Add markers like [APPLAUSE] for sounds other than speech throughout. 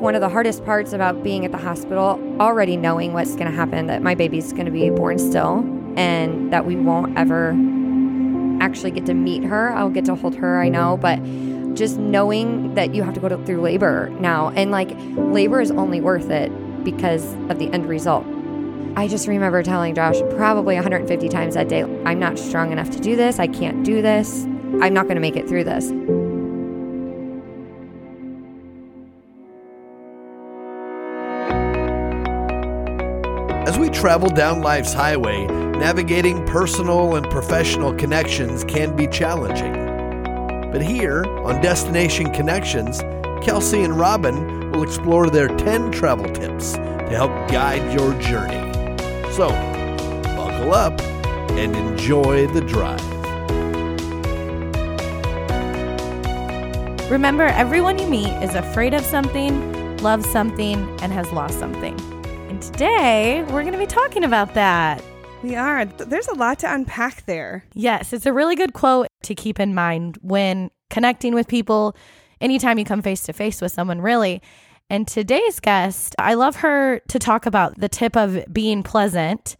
one of the hardest parts about being at the hospital, already knowing what's going to happen, that my baby's going to be born still and that we won't ever actually get to meet her. I'll get to hold her, I know, mm-hmm. but just knowing that you have to go to, through labor now and like labor is only worth it because of the end result. I just remember telling Josh probably 150 times that day, I'm not strong enough to do this. I can't do this. I'm not going to make it through this. Travel down life's highway, navigating personal and professional connections can be challenging. But here on Destination Connections, Kelsey and Robin will explore their 10 travel tips to help guide your journey. So, buckle up and enjoy the drive. Remember, everyone you meet is afraid of something, loves something, and has lost something. Today, we're going to be talking about that. We are. There's a lot to unpack there. Yes, it's a really good quote to keep in mind when connecting with people, anytime you come face to face with someone, really. And today's guest, I love her to talk about the tip of being pleasant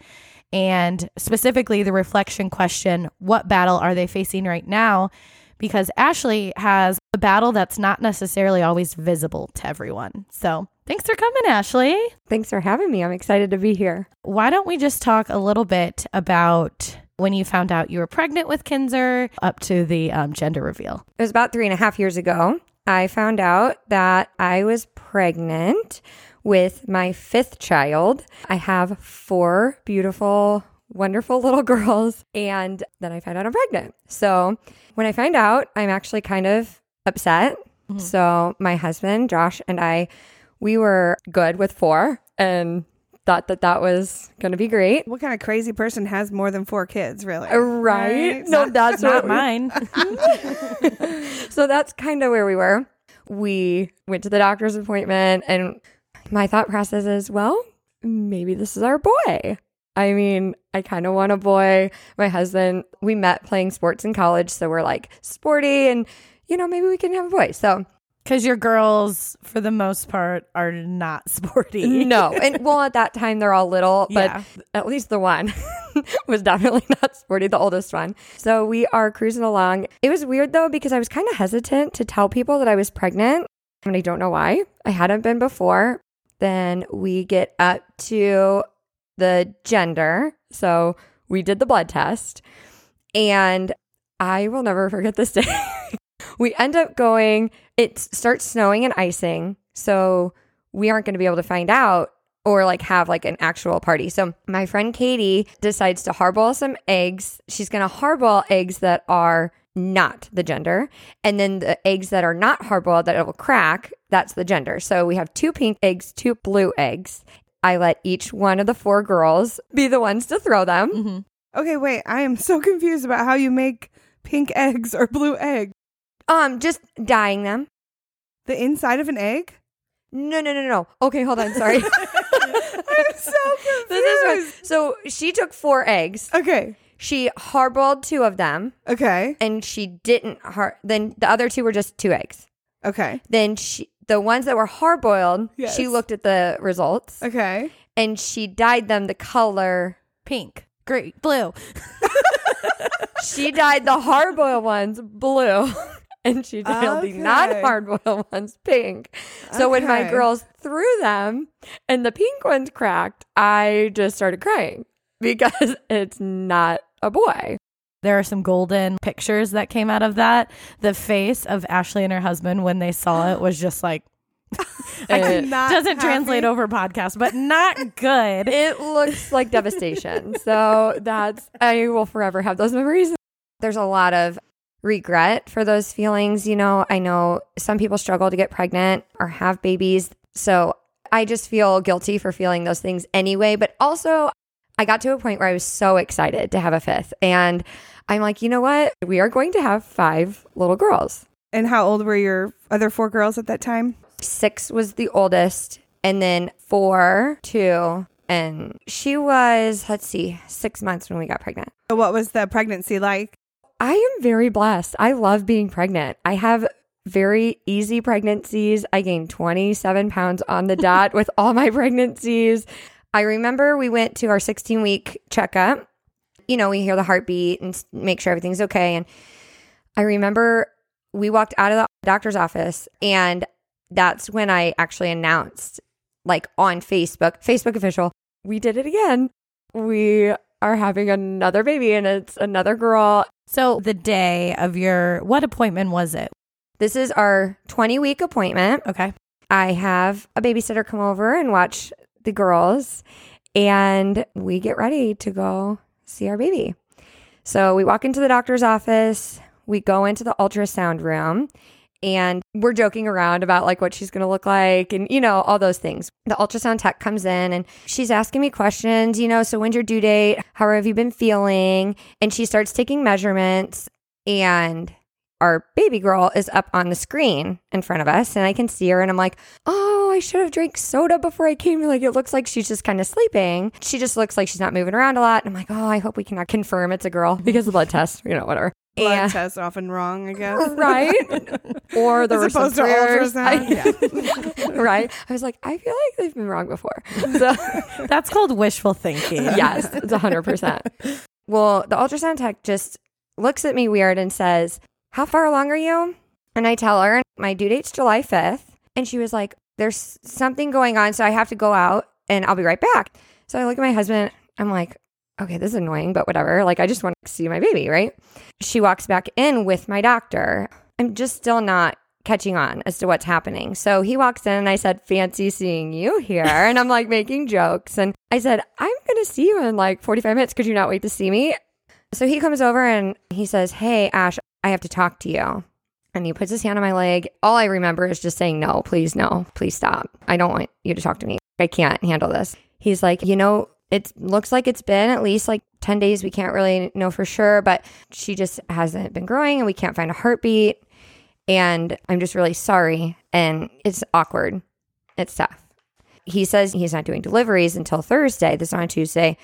and specifically the reflection question what battle are they facing right now? Because Ashley has a battle that's not necessarily always visible to everyone. So thanks for coming, Ashley. Thanks for having me. I'm excited to be here. Why don't we just talk a little bit about when you found out you were pregnant with Kinzer up to the um, gender reveal? It was about three and a half years ago. I found out that I was pregnant with my fifth child. I have four beautiful, wonderful [LAUGHS] little girls, and then I found out I'm pregnant. So when I find out, I'm actually kind of upset. Mm-hmm. So my husband, Josh, and I, we were good with four and thought that that was going to be great. What kind of crazy person has more than four kids, really? Uh, right? right? No, not, that's not mine. [LAUGHS] so that's kind of where we were. We went to the doctor's appointment, and my thought process is, well, maybe this is our boy. I mean, I kind of want a boy. My husband, we met playing sports in college, so we're like sporty and you know, maybe we can have a boy. So because your girls, for the most part, are not [LAUGHS] sporty. No. And well, at that time, they're all little, but yeah. at least the one [LAUGHS] was definitely [LAUGHS] not sporty, the oldest one. So we are cruising along. It was weird though, because I was kind of hesitant to tell people that I was pregnant. And I don't know why. I hadn't been before. Then we get up to the gender. So we did the blood test. And I will never forget this day. We end up going, it starts snowing and icing. So we aren't going to be able to find out or like have like an actual party. So my friend Katie decides to hardboil some eggs. She's going to hardboil eggs that are not the gender. And then the eggs that are not hardboiled that it will crack, that's the gender. So we have two pink eggs, two blue eggs. I let each one of the four girls be the ones to throw them. Mm-hmm. Okay, wait. I am so confused about how you make pink [LAUGHS] eggs or blue eggs. Um, just dyeing them. The inside of an egg? No, no, no, no. Okay, hold on. Sorry. [LAUGHS] [LAUGHS] I'm so confused. This is right. So she took four eggs. Okay. She hardboiled two of them. Okay. And she didn't hard. Then the other two were just two eggs. Okay. Then she, the ones that were hardboiled, yes. she looked at the results. Okay. And she dyed them the color pink, great, blue. [LAUGHS] she dyed the hardboiled ones blue. [LAUGHS] and she did okay. the not hard boiled [LAUGHS] ones pink. So okay. when my girls threw them and the pink ones cracked, I just started crying [LAUGHS] because it's not a boy. There are some golden pictures that came out of that. The face of Ashley and her husband when they saw it was just like it doesn't happy. translate over podcast, but not good. It looks like devastation. So that's I will forever have those memories. There's a lot of regret for those feelings. You know, I know some people struggle to get pregnant or have babies. So I just feel guilty for feeling those things anyway. But also, I got to a point where I was so excited to have a fifth. And I'm like, you know what? We are going to have five little girls. And how old were your other four girls at that time? Six was the oldest, and then four, two, and she was, let's see, six months when we got pregnant. What was the pregnancy like? I am very blessed. I love being pregnant. I have very easy pregnancies. I gained 27 pounds on the [LAUGHS] dot with all my pregnancies. I remember we went to our 16 week checkup. You know, we hear the heartbeat and make sure everything's okay. And I remember we walked out of the doctor's office, and that's when I actually announced, like on Facebook, Facebook official, we did it again. We are having another baby, and it's another girl. So, the day of your, what appointment was it? This is our 20 week appointment. Okay. I have a babysitter come over and watch the girls, and we get ready to go see our baby. So we walk into the doctor's office, we go into the ultrasound room, and we're joking around about like what she's going to look like and you know all those things the ultrasound tech comes in and she's asking me questions you know so when's your due date how have you been feeling and she starts taking measurements and our baby girl is up on the screen in front of us and I can see her and I'm like, oh, I should have drank soda before I came. Like it looks like she's just kind of sleeping. She just looks like she's not moving around a lot. And I'm like, oh, I hope we can confirm it's a girl because the blood test, you know, whatever. Blood And- test often wrong, I guess. [LAUGHS] right? [LAUGHS] or there As were some prayers. ultrasound? I- [LAUGHS] right? I was like, I feel like they've been wrong before. So That's called wishful thinking. yes, it's 100%. Well, the ultrasound tech just looks at me weird and says, How far along are you? And I tell her, My due date's July 5th. And she was like, There's something going on. So I have to go out and I'll be right back. So I look at my husband. I'm like, Okay, this is annoying, but whatever. Like, I just want to see my baby, right? She walks back in with my doctor. I'm just still not catching on as to what's happening. So he walks in and I said, Fancy seeing you here. And I'm like making jokes. And I said, I'm going to see you in like 45 minutes. Could you not wait to see me? So he comes over and he says, Hey, Ash, I have to talk to you. And he puts his hand on my leg. All I remember is just saying, No, please, no, please stop. I don't want you to talk to me. I can't handle this. He's like, You know, it looks like it's been at least like 10 days. We can't really know for sure, but she just hasn't been growing and we can't find a heartbeat. And I'm just really sorry. And it's awkward. It's tough. He says he's not doing deliveries until Thursday. This is on Tuesday.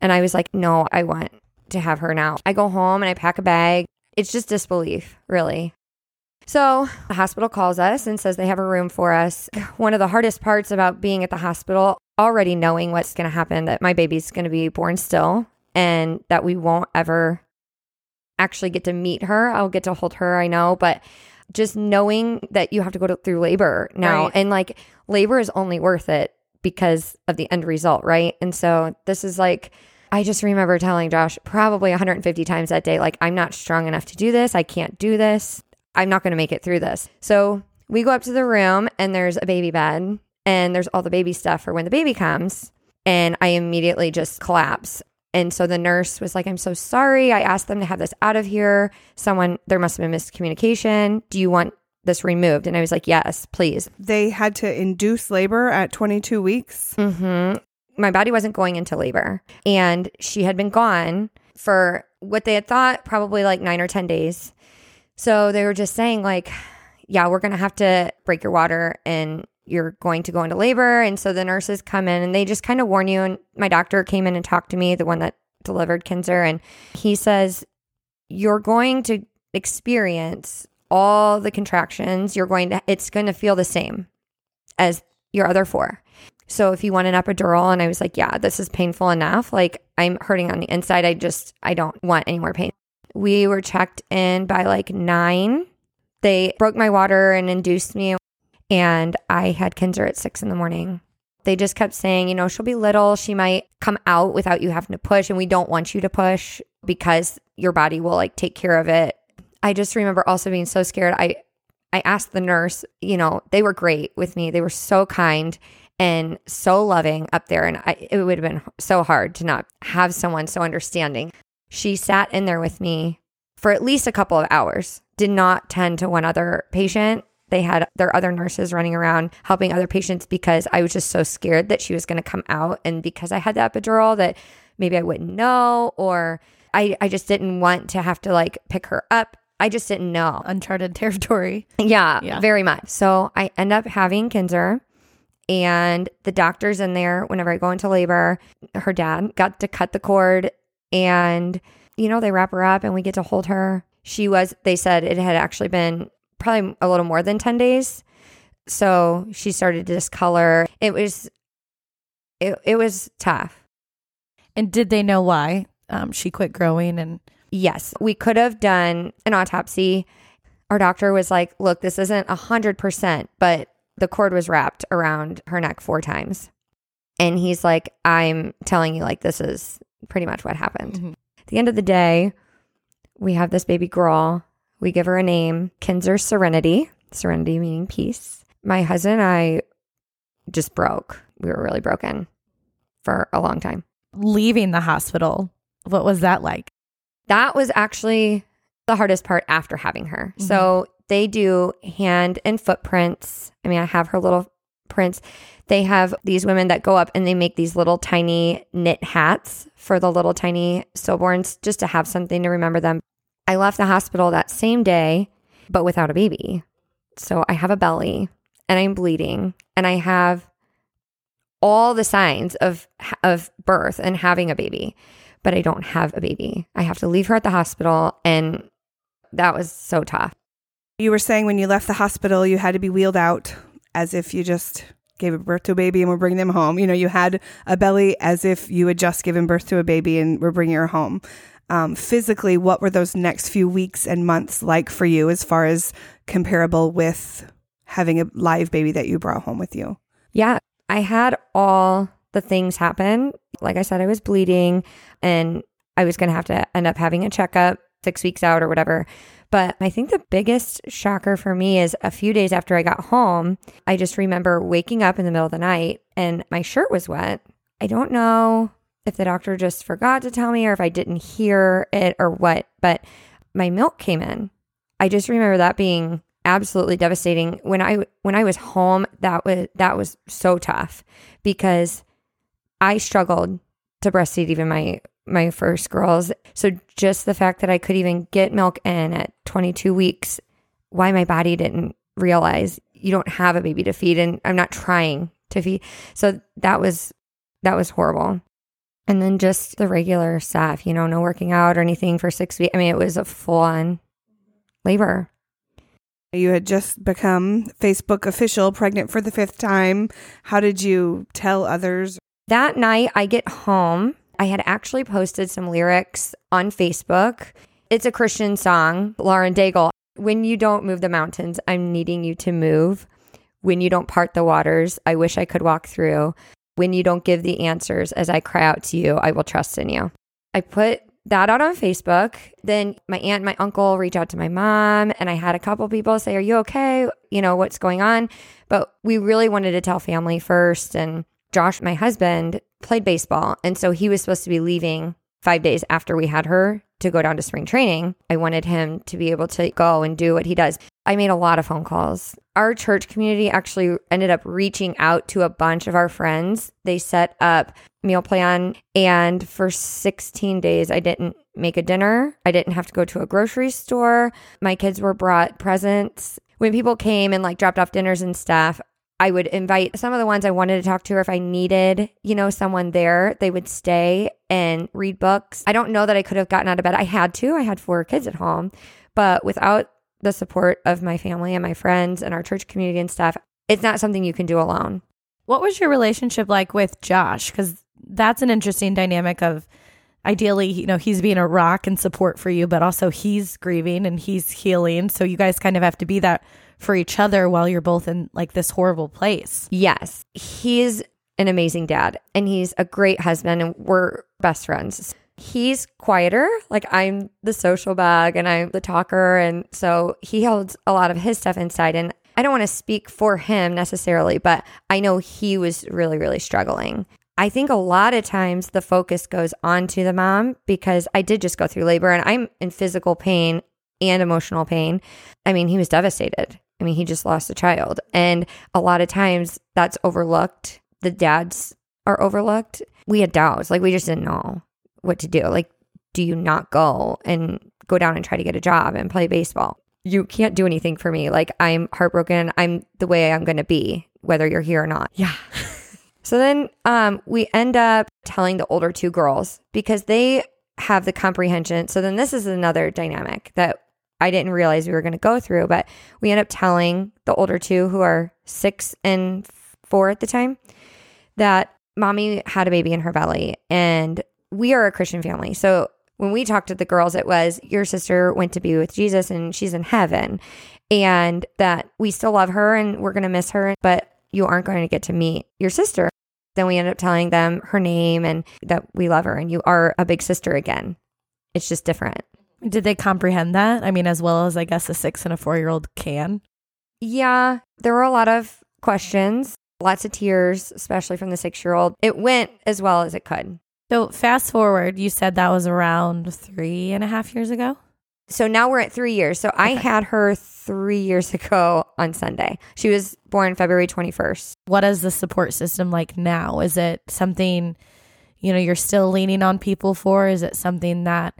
And I was like, no, I want to have her now. I go home and I pack a bag. It's just disbelief, really. So the hospital calls us and says they have a room for us. One of the hardest parts about being at the hospital, already knowing what's going to happen, that my baby's going to be born still and that we won't ever actually get to meet her. I'll get to hold her, I know, but just knowing that you have to go to, through labor now Right. and like labor is only worth it because of the end result, right? And so this is like I just remember telling Josh probably 150 times that day like I'm not strong enough to do this. I can't do this. I'm not going to make it through this. So we go up to the room and there's a baby bed and there's all the baby stuff for when the baby comes and I immediately just collapse. And so the nurse was like, I'm so sorry. I asked them to have this out of here. Someone, there must have been miscommunication. Do you want this removed? And I was like, yes, please. They had to induce labor at 22 weeks. hmm My body wasn't going into labor. And she had been gone for what they had thought probably like nine or 10 days. So they were just saying, like, yeah, we're going to have to break your water and you're going to go into labor. And so the nurses come in and they just kind of warn you. And my doctor came in and talked to me, the one that delivered Kinzer, and he says, You're going to experience all the contractions. You're going to, it's going to feel the same as your other four. So if you want an epidural, and I was like, yeah, this is painful enough. Like I'm hurting on the inside. I just, I don't want any more pain. We were checked in by like nine. They broke my water and induced me. And I had Kinzer at six in the morning. They just kept saying, you know, she'll be little. She might come out without you having to push. And we don't want you to push because your body will like take care of it. I just remember also being so scared. I, I asked the nurse, you know, they were great with me. They were so kind and so loving up there. And I, it would have been so hard to not have someone so understanding. She sat in there with me for at least a couple of hours, did not tend to one other patient. They had their other nurses running around helping other patients because I was just so scared that she was going to come out. And because I had the epidural, that maybe I wouldn't know, or I, I just didn't want to have to like pick her up. I just didn't know. Uncharted territory. Yeah, Yeah. very much. So I end up having Kinzer, and the doctor's in there whenever I go into labor. Her dad got to cut the cord, and you know, they wrap her up and we get to hold her. She was, they said it had actually been probably a little more than 10 days. So she started to discolor. It was it, it was tough. And did they know why um, she quit growing? And yes, we could have done an autopsy. Our doctor was like, look, this isn't a hundred percent, but the cord was wrapped around her neck four times. And he's like, I'm telling you, like, this is pretty much what happened. Mm-hmm. At the end of the day, we have this baby girl. We give her a name, Kinzer Serenity, serenity meaning peace. My husband and I just broke. We were really broken for a long time. leaving the hospital, what was that like? That was actually the hardest part after having her. Mhm. So they do hand and footprints. I mean, I have her little prints. They have these women that go up and they make these little tiny knit hats for the little tiny stillborns just to have something to remember them. I left the hospital that same day, but without a baby. So I have a belly and I'm bleeding and I have all the signs of of birth and having a baby, but I don't have a baby. I have to leave her at the hospital and that was so tough. You were saying when you left the hospital, you had to be wheeled out as if you just gave birth to a baby and were bringing them home. You know, you had a belly as if you had just given birth to a baby and were bringing her home. Um, physically, what were those next few weeks and months like for you as far as comparable with having a live baby that you brought home with you? Yeah, I had all the things happen. Like I said, I was bleeding and I was going to have to end up having a checkup six weeks out or whatever. But I think the biggest shocker for me is a few days after I got home, I just remember waking up in the middle of the night and my shirt was wet. I don't know if the doctor just forgot to tell me or if I didn't hear it or what, but my milk came in. I just remember that being absolutely devastating. When I when I was home, that was that was so tough because I struggled to breastfeed even my my first girls. So just the fact that I could even get milk in at 22 weeks, why my body didn't realize you don't have a baby to feed and I'm not trying to feed. So that was that was horrible. And then just the regular stuff, you know, no working out or anything for 6 weeks. I mean, it was a full on labor. You had just become Facebook official, pregnant for the fifth time. How did you tell others? That night I get home, I had actually posted some lyrics on Facebook. It's a Christian song, Lauren Daigle. When you don't move the mountains, I'm needing you to move. When you don't part the waters, I wish I could walk through. When you don't give the answers as I cry out to you, I will trust in you. I put that out on Facebook. Then my aunt and my uncle reach out to my mom, and I had a couple people say, Are you okay? You know, what's going on? But we really wanted to tell family first. And Josh, my husband, played baseball. And so he was supposed to be leaving five days after we had her to go down to spring training. I wanted him to be able to go and do what he does. I made a lot of phone calls. Our church community actually ended up reaching out to a bunch of our friends. They set up meal plan and for 16 days I didn't make a dinner. I didn't have to go to a grocery store. My kids were brought presents. When people came and like dropped off dinners and stuff, I would invite some of the ones I wanted to talk to, or if I needed, you know, someone there, they would stay and read books. I don't know that I could have gotten out of bed. I had to. I had four kids at home, but without the support of my family and my friends and our church community and stuff, it's not something you can do alone. What was your relationship like with Josh? Because that's an interesting dynamic of ideally, you know, he's being a rock and support for you, but also he's grieving and he's healing. So you guys kind of have to be that for each other while you're both in like this horrible place. Yes, he's an amazing dad and he's a great husband, and we're best friends. He's quieter, like I'm the social bug and I'm the talker. And so he holds a lot of his stuff inside. And I don't want to speak for him necessarily, but I know he was really, really struggling. I think a lot of times the focus goes onto the mom because I did just go through labor and I'm in physical pain and emotional pain. I mean, he was devastated. I mean, he just lost a child. And a lot of times that's overlooked. The dads are overlooked. We had doubts. Like, we just didn't know what to do. Like, do you not go and go down and try to get a job and play baseball? You can't do anything for me. Like, I'm heartbroken. I'm the way I'm going to be, whether you're here or not. Yeah. [LAUGHS] So then um, we end up telling the older two girls because they have the comprehension. So then this is another dynamic that I didn't realize we were going to go through. But we end up telling the older two, who are six and four at the time, that mommy had a baby in her belly. And we are a Christian family. So when we talked to the girls, it was your sister went to be with Jesus and she's in heaven. And that we still love her and we're going to miss her, but you aren't going to get to meet your sister. Then we end up telling them her name and that we love her and you are a big sister again. It's just different. Did they comprehend that? I mean, as well as I guess a six and a four year old can? Yeah, there were a lot of questions, lots of tears, especially from the six year old. It went as well as it could. So, fast forward, you said that was around three and a half years ago? So now we're at three years. So I had her three years [LAUGHS] ago on Sunday. She was born February 21st. What is the support system like now? Is it something, you know, you're still leaning on people for? Is it something that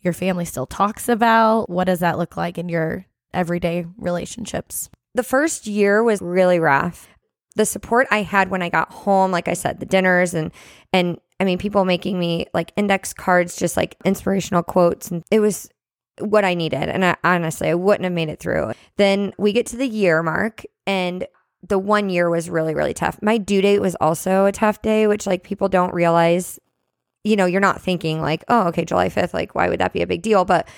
your family still talks about? What does that look like in your everyday relationships? The first year was really rough. The support I had when I got home, like I said, the dinners and and I mean people making me like index cards, just like inspirational quotes and it was what I needed. And I, honestly, I wouldn't have made it through. Then we get to the year mark, and the one year was really, really tough. My due date was also a tough day, which like people don't realize. You know, you're not thinking like, oh, okay, July 5th, like, why would that be a big deal? But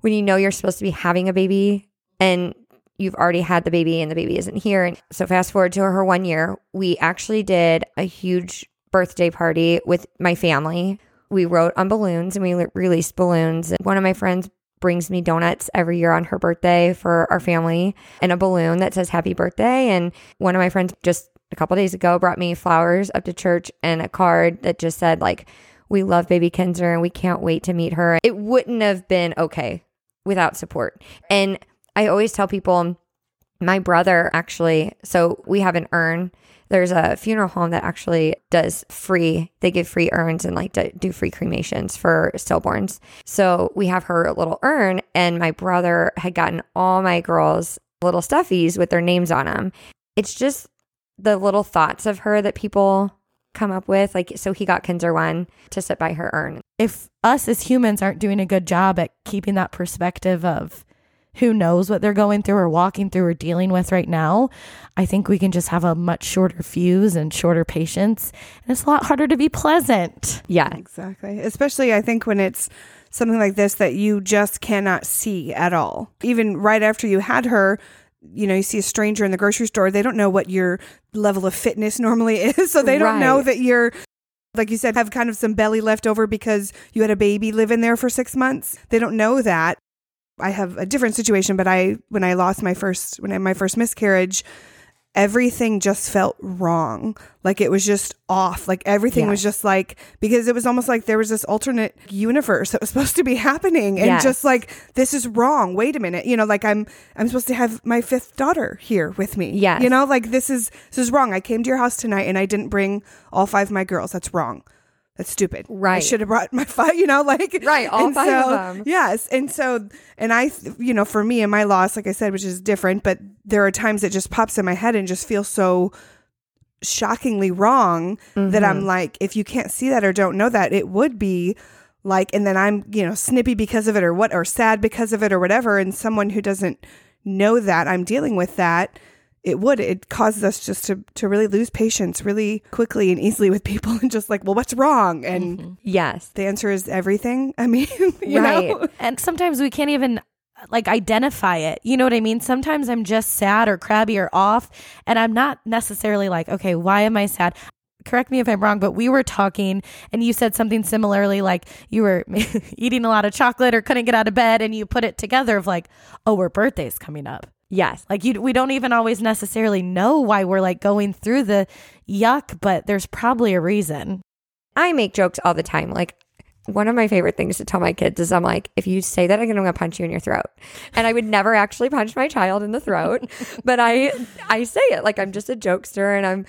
when you know you're supposed to be having a baby and you've already had the baby and the baby isn't here. And so, fast forward to her one year, we actually did a huge birthday party with my family. We wrote on balloons and we released balloons. And one of my friends brings me donuts every year on her birthday for our family and a balloon that says happy birthday. And one of my friends just a couple days ago brought me flowers up to church and a card that just said, like, we love baby Kinzer and we can't wait to meet her. It wouldn't have been okay without support. And I always tell people, my brother actually, so we have an urn there's a funeral home that actually does free they give free urns and like do free cremations for stillborns. So we have her little urn and my brother had gotten all my girls little stuffies with their names on them it's just the little thoughts of her that people come up with like so he got Kinzer one to sit by her urn. If us as humans aren't doing a good job at keeping that perspective of who knows what they're going through or walking through or dealing with right now, I think we can just have a much shorter fuse and shorter patience. And it's a lot harder to be pleasant. Yeah. Exactly. Especially, I think, when it's something like this that you just cannot see at all. Even right after you had her, you know, you see a stranger in the grocery store, they don't know what your level of fitness [LAUGHS] normally is. So they don't right. know that you're like you said, have kind of some belly left over because you had a baby live in there for six months. They don't know that. I have a different situation, but I when I lost my first when I my first miscarriage, everything just felt wrong. Like it was just off. Like everything yes. was just like because it was almost like there was this alternate universe that was [LAUGHS] supposed to be happening and yes. just like this is wrong. Wait a minute. You know, like I'm I'm supposed to have my fifth daughter here with me. Yeah. You know, like this is this is wrong. I came to your house tonight and I didn't bring all five of my girls. That's wrong that's stupid. Right. I should have brought my [LAUGHS] five, you know, like right, all five so, of them. Yes, and so, and I, you know, for me and my loss, like I said, which is different, but there are times it just pops in my head and just feels so shockingly wrong mm-hmm. that I'm mm-hmm. like, if you can't see that or don't know that, it would be like, and then I'm, you know, snippy because of it or what, or sad because of it or whatever, and someone who doesn't know that I'm dealing with that it would. It causes us just to to really lose patience really quickly and easily with people [LAUGHS] and just like well what's wrong? And mm-hmm. yes. the answer is everything. [LAUGHS] I mean right know? and sometimes we can't even like identify it. You know what i mean? Sometimes i'm just sad or crabby or off and i'm not necessarily like okay why am i sad? Correct me if I'm wrong, but we were talking and you said something similarly like you were [LAUGHS] eating a lot of chocolate or couldn't get out of bed and you put it together of like, oh, our birthday's coming up. Yes. Like you we don't even always necessarily know why we're like going through the yuck, but there's probably a reason. I make jokes all the time. Like one of my favorite things to tell my kids is I'm like, if you say that, I'm going to punch you in your throat. And I would never actually punch my child in the throat, but I I say it like I'm just a jokester and I'm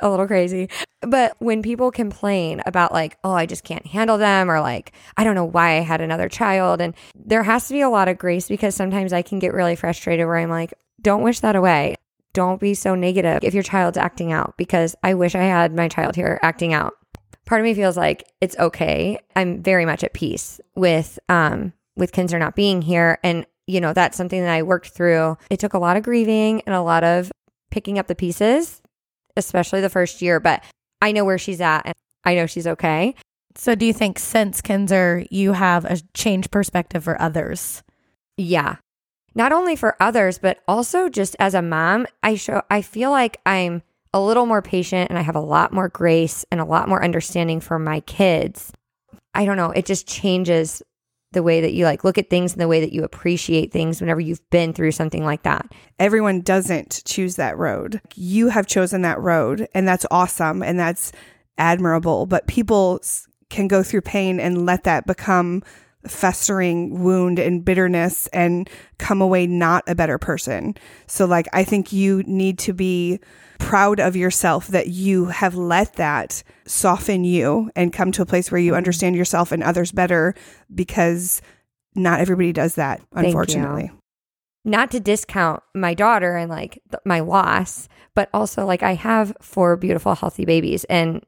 a little crazy. But when people complain about like, oh, I just can't handle them or like, I don't know why I had another child and there has to be a lot of grace because sometimes I can get really frustrated where I'm like, don't wish that away. Don't be so negative if your child's acting out because I wish I had my child here acting out. Part of me feels like it's okay. I'm very much at peace with um with Kinzer not being here. And, you know, that's something that I worked through. It took a lot of grieving and a lot of picking up the pieces, especially the first year, but I know where she's at and I know she's okay. So, do you think since Kinzer, you have a changed perspective for others? Yeah. Not only for others, but also just as a mom, I show I feel like I'm a little more patient and I have a lot more grace and a lot more understanding for my kids. I don't know, it just changes the way that you like look at things and the way that you appreciate things whenever you've been through something like that. Everyone doesn't choose that road. You have chosen that road and that's awesome and that's admirable, but people can go through pain and let that become festering wound and bitterness and come away not a better person. So like I think you need to be proud of yourself that you have let that soften you and come to a place where you mm-hmm. understand yourself and others better because not everybody does that, unfortunately. Not to discount my daughter and like th- my loss, but also like I have four beautiful, healthy babies. And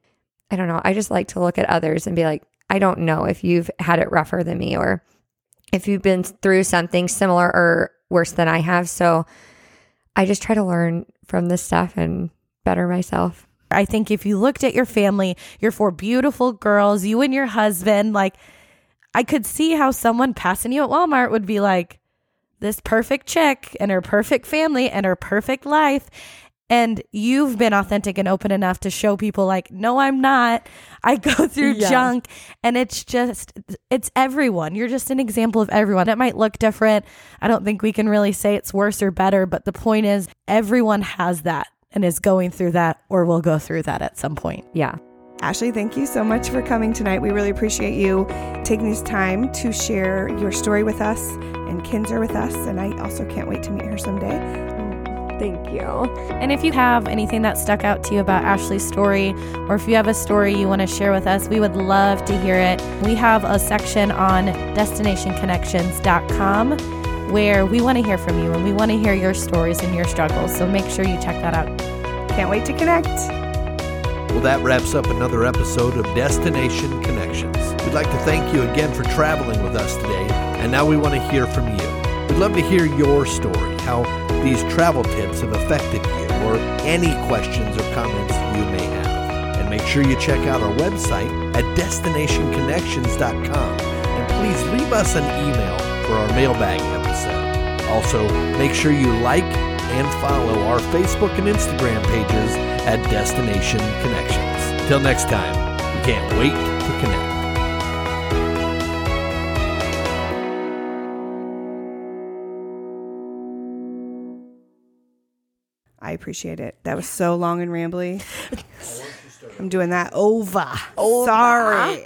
I don't know, I just like to look at others and be like, I don't know if you've had it rougher than me or if you've been through something similar or worse than I have. So I just try to learn from this stuff and better myself. I think if you looked at your family, your four beautiful girls, you and your husband, like I could see how someone passing you at Walmart would be like, this perfect chick and her perfect family and her perfect life. And you've been authentic and open enough to show people, like, no, I'm not. I go [LAUGHS] through yeah. junk. And it's just, it's everyone. You're just an example of everyone. It might look different. I don't think we can really say it's worse or better. But the point is, everyone has that and is going through that or will go through that at some point. Yeah. Ashley, thank you so much for coming tonight. We really appreciate you taking this time to share your story with us and Kinzer with us. And I also can't wait to meet her someday. Thank you. And if you have anything that stuck out to you about Ashley's story, or if you have a story you want to share with us, we would love to hear it. We have a section on destinationconnections.com where we want to hear from you and we want to hear your stories and your struggles. So make sure you check that out. Can't wait to connect. Well, that wraps up another episode of Destination Connections. We'd like to thank you again for traveling with us today, and now we want to hear from you. We'd love to hear your story, how these travel tips have affected you, or any questions or comments you may have. And make sure you check out our website at destinationconnections.com. And please leave us an email for our mailbag episode. Also, make sure you like and follow our Facebook and Instagram pages at Destination Connections. Till next time, we can't wait to connect. I appreciate it. That was so long and rambly. [LAUGHS] I'm doing that over. over. Sorry.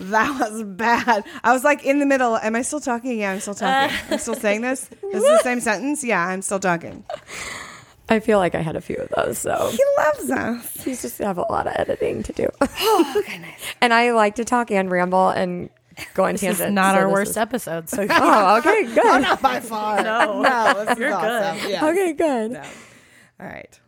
That was bad. I was like in the middle. Am I still talking? Yeah, I'm still talking. Uh. I'm still saying this. This is the same [LAUGHS] sentence. Yeah, I'm still talking. I feel like I had a few of those. So he loves us. He's just have a lot of editing to do. oh, [LAUGHS] okay, nice. And I like to talk and ramble and go on this tangents. Is not so our worst is... episode. So oh, okay, good. oh, not by far. No, no, you're awesome. good. Okay, good. No. All right.